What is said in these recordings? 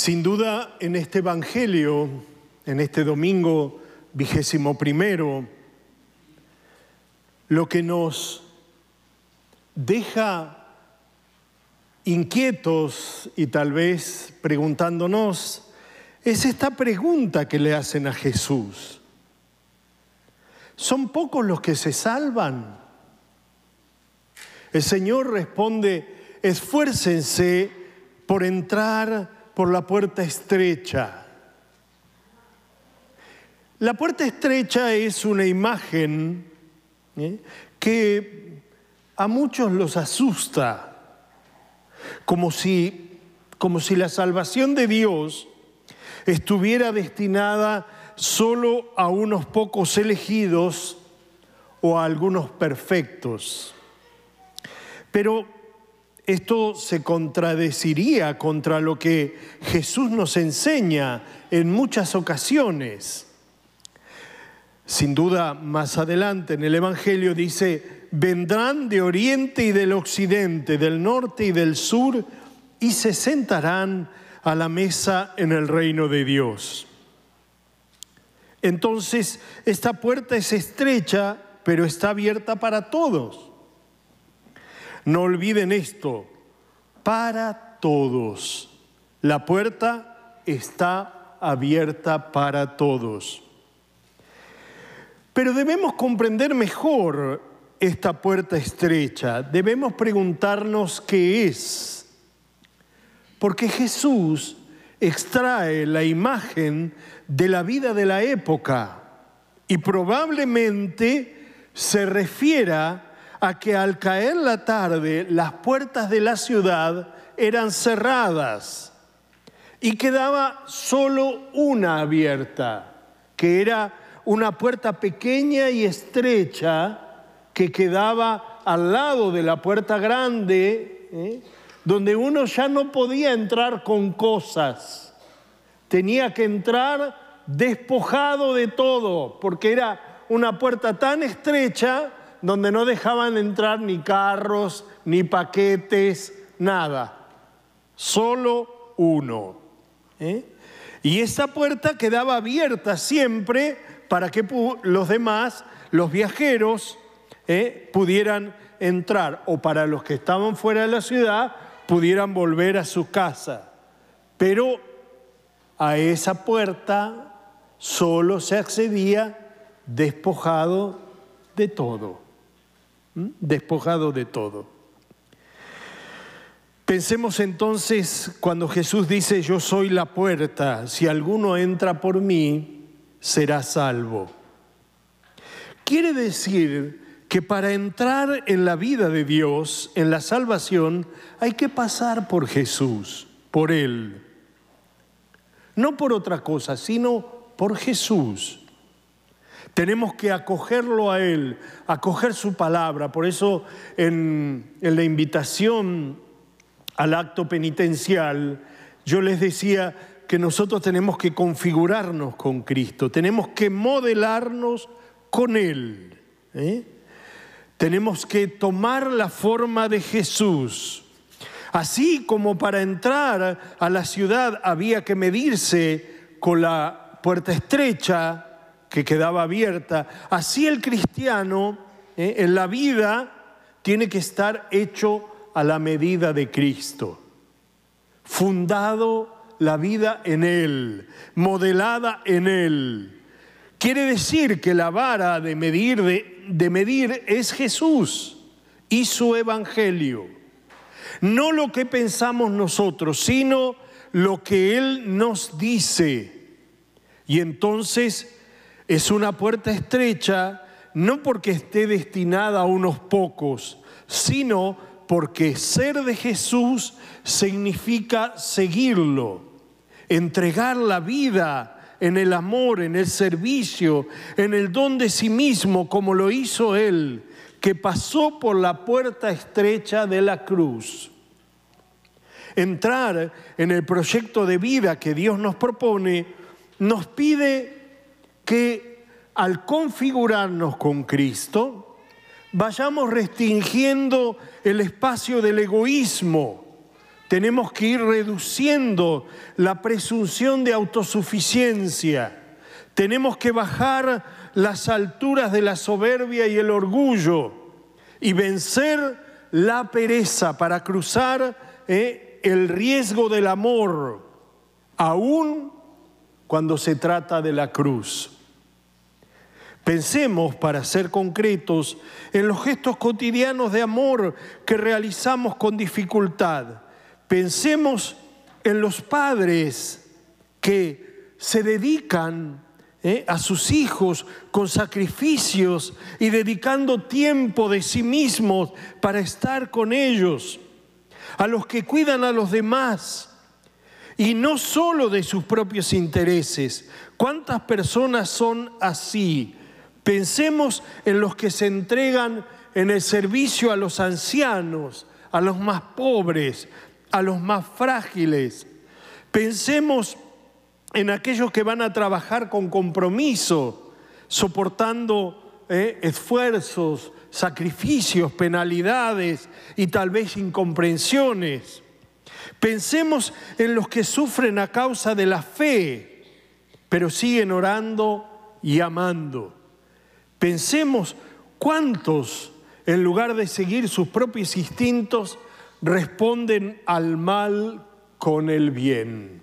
Sin duda, en este Evangelio, en este domingo vigésimo primero, lo que nos deja inquietos y tal vez preguntándonos es esta pregunta que le hacen a Jesús. ¿Son pocos los que se salvan? El Señor responde, esfuércense por entrar por la puerta estrecha. La puerta estrecha es una imagen ¿eh? que a muchos los asusta, como si, como si la salvación de Dios estuviera destinada solo a unos pocos elegidos o a algunos perfectos. Pero esto se contradeciría contra lo que Jesús nos enseña en muchas ocasiones. Sin duda, más adelante en el Evangelio dice, vendrán de oriente y del occidente, del norte y del sur, y se sentarán a la mesa en el reino de Dios. Entonces, esta puerta es estrecha, pero está abierta para todos. No olviden esto, para todos. La puerta está abierta para todos. Pero debemos comprender mejor esta puerta estrecha. Debemos preguntarnos qué es porque Jesús extrae la imagen de la vida de la época y probablemente se refiera a que al caer la tarde las puertas de la ciudad eran cerradas y quedaba solo una abierta, que era una puerta pequeña y estrecha que quedaba al lado de la puerta grande. ¿eh? donde uno ya no podía entrar con cosas, tenía que entrar despojado de todo, porque era una puerta tan estrecha donde no dejaban entrar ni carros, ni paquetes, nada, solo uno. ¿eh? Y esa puerta quedaba abierta siempre para que los demás, los viajeros, ¿eh? pudieran entrar, o para los que estaban fuera de la ciudad, pudieran volver a su casa. Pero a esa puerta solo se accedía despojado de todo. Despojado de todo. Pensemos entonces cuando Jesús dice, yo soy la puerta, si alguno entra por mí, será salvo. Quiere decir que para entrar en la vida de Dios, en la salvación, hay que pasar por Jesús, por Él. No por otra cosa, sino por Jesús. Tenemos que acogerlo a Él, acoger su palabra. Por eso en, la invitación al acto penitencial, yo les decía que nosotros tenemos que configurarnos con Cristo, tenemos que modelarnos con Él. ¿eh? Tenemos que tomar la forma de Jesús. Así como para entrar a la ciudad había que medirse con la puerta estrecha que quedaba abierta, así el cristiano eh, en la vida tiene que estar hecho a la medida de Cristo, fundado la vida en Él, modelada en Él. Quiere decir que la vara de medir, de, medir es Jesús y su evangelio. No lo que pensamos nosotros, sino lo que Él nos dice. Y entonces es una puerta estrecha, no porque esté destinada a unos pocos, sino porque ser de Jesús significa seguirlo, entregar la vida en el amor, en el servicio, en el don de sí mismo, como lo hizo Él, que pasó por la puerta estrecha de la cruz. Entrar en el proyecto de vida que Dios nos propone nos pide que al configurarnos con Cristo, vayamos restringiendo el espacio del egoísmo Tenemos que ir reduciendo la presunción de autosuficiencia. Tenemos que bajar las alturas de la soberbia y el orgullo y vencer la pereza para cruzar eh, el riesgo del amor, aún cuando se trata de la cruz. Pensemos, para ser concretos, en los gestos cotidianos de amor que realizamos con dificultad. Pensemos en los padres que se dedican ¿eh? a sus hijos con sacrificios y dedicando tiempo de sí mismos para estar con ellos, a los que cuidan a los demás y no solo de sus propios intereses. ¿Cuántas personas son así? Pensemos en los que se entregan en el servicio a los ancianos, a los más pobres, a los más frágiles. Pensemos en aquellos que van a trabajar con compromiso, soportando eh, esfuerzos, sacrificios, penalidades y tal vez incomprensiones. Pensemos en los que sufren a causa de la fe, pero siguen orando y amando. Pensemos cuántos, en lugar de seguir sus propios instintos, responden al mal con el bien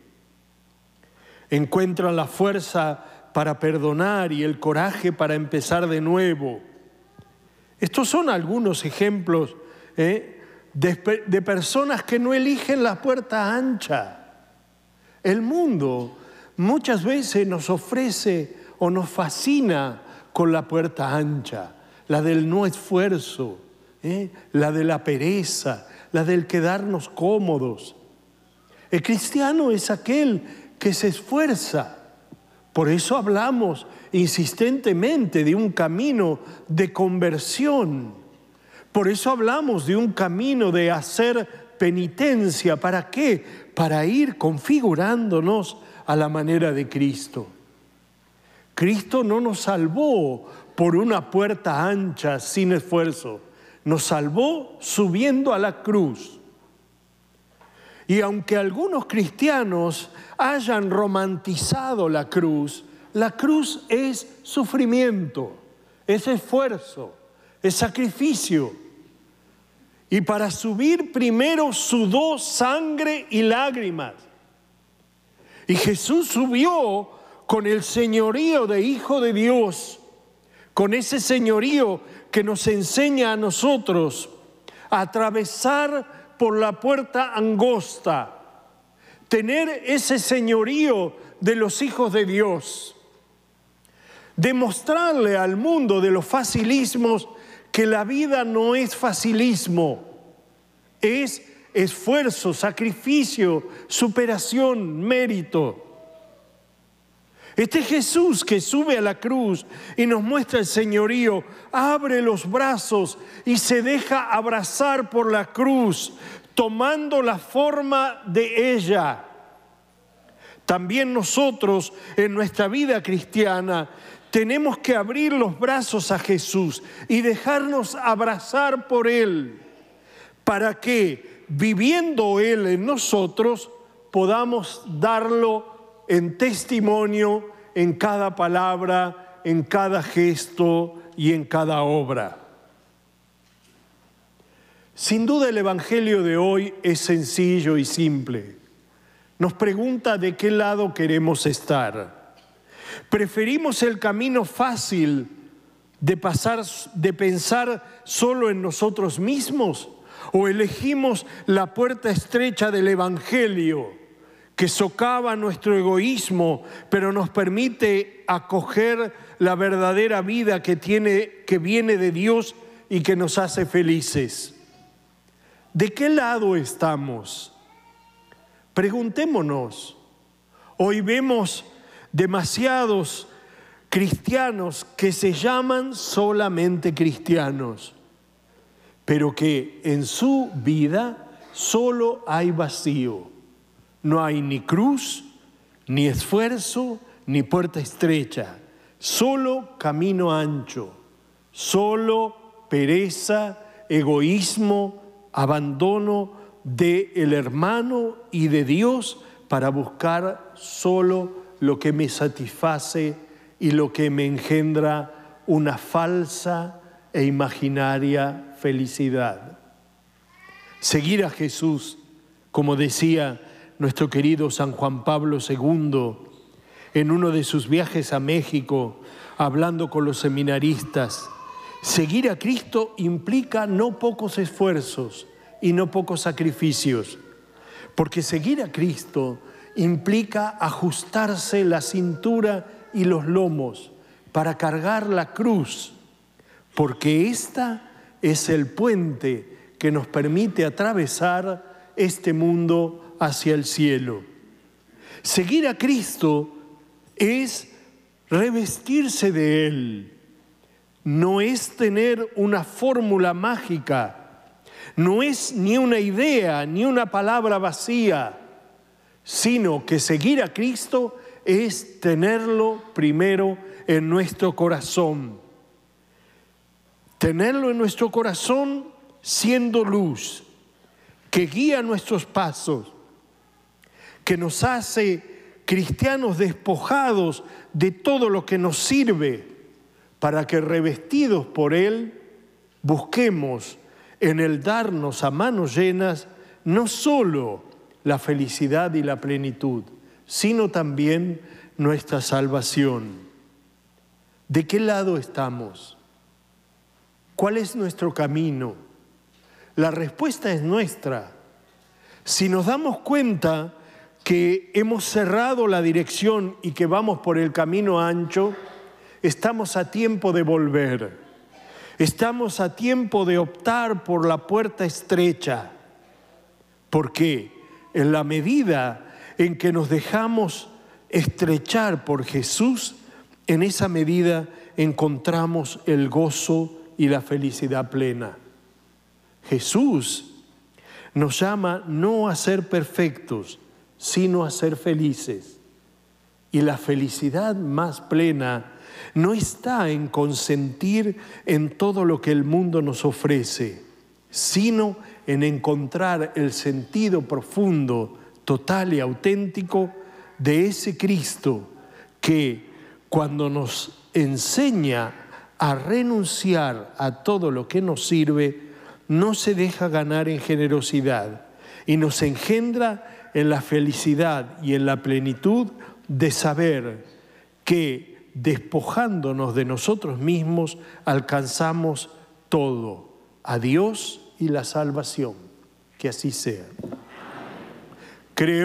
encuentran la fuerza para perdonar y el coraje para empezar de nuevo. Estos son algunos ejemplos ¿eh? De, personas que no eligen la puerta ancha. El mundo muchas veces nos ofrece o nos fascina con la puerta ancha, la del no esfuerzo, ¿eh? la de la pereza, la del quedarnos cómodos. El cristiano es aquel que se esfuerza. Por eso hablamos insistentemente de un camino de conversión. Por eso hablamos de un camino de hacer penitencia. ¿Para qué? Para ir configurándonos a la manera de Cristo. Cristo no nos salvó por una puerta ancha sin esfuerzo. Nos salvó subiendo a la cruz. Y aunque algunos cristianos hayan romantizado la cruz, la cruz es sufrimiento, es esfuerzo, es sacrificio. Y para subir primero sudó sangre y lágrimas. Y Jesús subió con el señorío de Hijo de Dios, con ese señorío que nos enseña a nosotros a atravesar por la puerta angosta tener ese señorío de los hijos de Dios, demostrarle al mundo de los facilismos que la vida no es facilismo, es esfuerzo, sacrificio, superación, mérito. Este Jesús que sube a la cruz y nos muestra el señorío, abre los brazos y se deja abrazar por la cruz, tomando la forma de ella. También nosotros en nuestra vida cristiana tenemos que abrir los brazos a Jesús y dejarnos abrazar por Él, para que viviendo Él en nosotros podamos darlo en testimonio en cada palabra, en cada gesto y en cada obra. Sin duda el Evangelio de hoy es sencillo y simple. Nos pregunta de qué lado queremos estar. ¿Preferimos el camino fácil de pasar de pensar solo en nosotros mismos o elegimos la puerta estrecha del evangelio que socava nuestro egoísmo, pero nos permite acoger la verdadera vida que tiene que viene de Dios y que nos hace felices? ¿De qué lado estamos? Preguntémonos. Hoy vemos demasiados cristianos que se llaman solamente cristianos, pero que en su vida solo hay vacío. No hay ni cruz, ni esfuerzo, ni puerta estrecha, solo camino ancho, solo pereza, egoísmo, abandono de el hermano y de Dios para buscar solo lo que me satisface y lo que me engendra una falsa e imaginaria felicidad. Seguir a Jesús, como decía nuestro querido San Juan Pablo II en uno de sus viajes a México, hablando con los seminaristas, seguir a Cristo implica no pocos esfuerzos y no pocos sacrificios, porque seguir a Cristo implica ajustarse la cintura y los lomos para cargar la cruz, porque esta es el puente que nos permite atravesar este mundo hacia el cielo. Seguir a Cristo es revestirse de Él, no es tener una fórmula mágica, no es ni una idea, ni una palabra vacía, sino que seguir a Cristo es tenerlo primero en nuestro corazón. Tenerlo en nuestro corazón siendo luz, que guía nuestros pasos, que nos hace cristianos despojados de todo lo que nos sirve para que revestidos por Él busquemos en el darnos a manos llenas no solo la felicidad y la plenitud, sino también nuestra salvación. ¿De qué lado estamos? ¿Cuál es nuestro camino? La respuesta es nuestra. Si nos damos cuenta que hemos cerrado la dirección y que vamos por el camino ancho, estamos a tiempo de volver. Estamos a tiempo de optar por la puerta estrecha. porque En la medida en que nos dejamos estrechar por Jesús, en esa medida encontramos el gozo y la felicidad plena. Jesús nos llama no a ser perfectos, sino a ser felices. Y la felicidad más plena no está en consentir en todo lo que el mundo nos ofrece, sino en encontrar el sentido profundo, total y auténtico de ese Cristo que cuando nos enseña a renunciar a todo lo que nos sirve, no se deja ganar en generosidad y nos engendra en la felicidad y en la plenitud de saber que despojándonos de nosotros mismos alcanzamos todo, a Dios y la salvación. Que así sea. Creo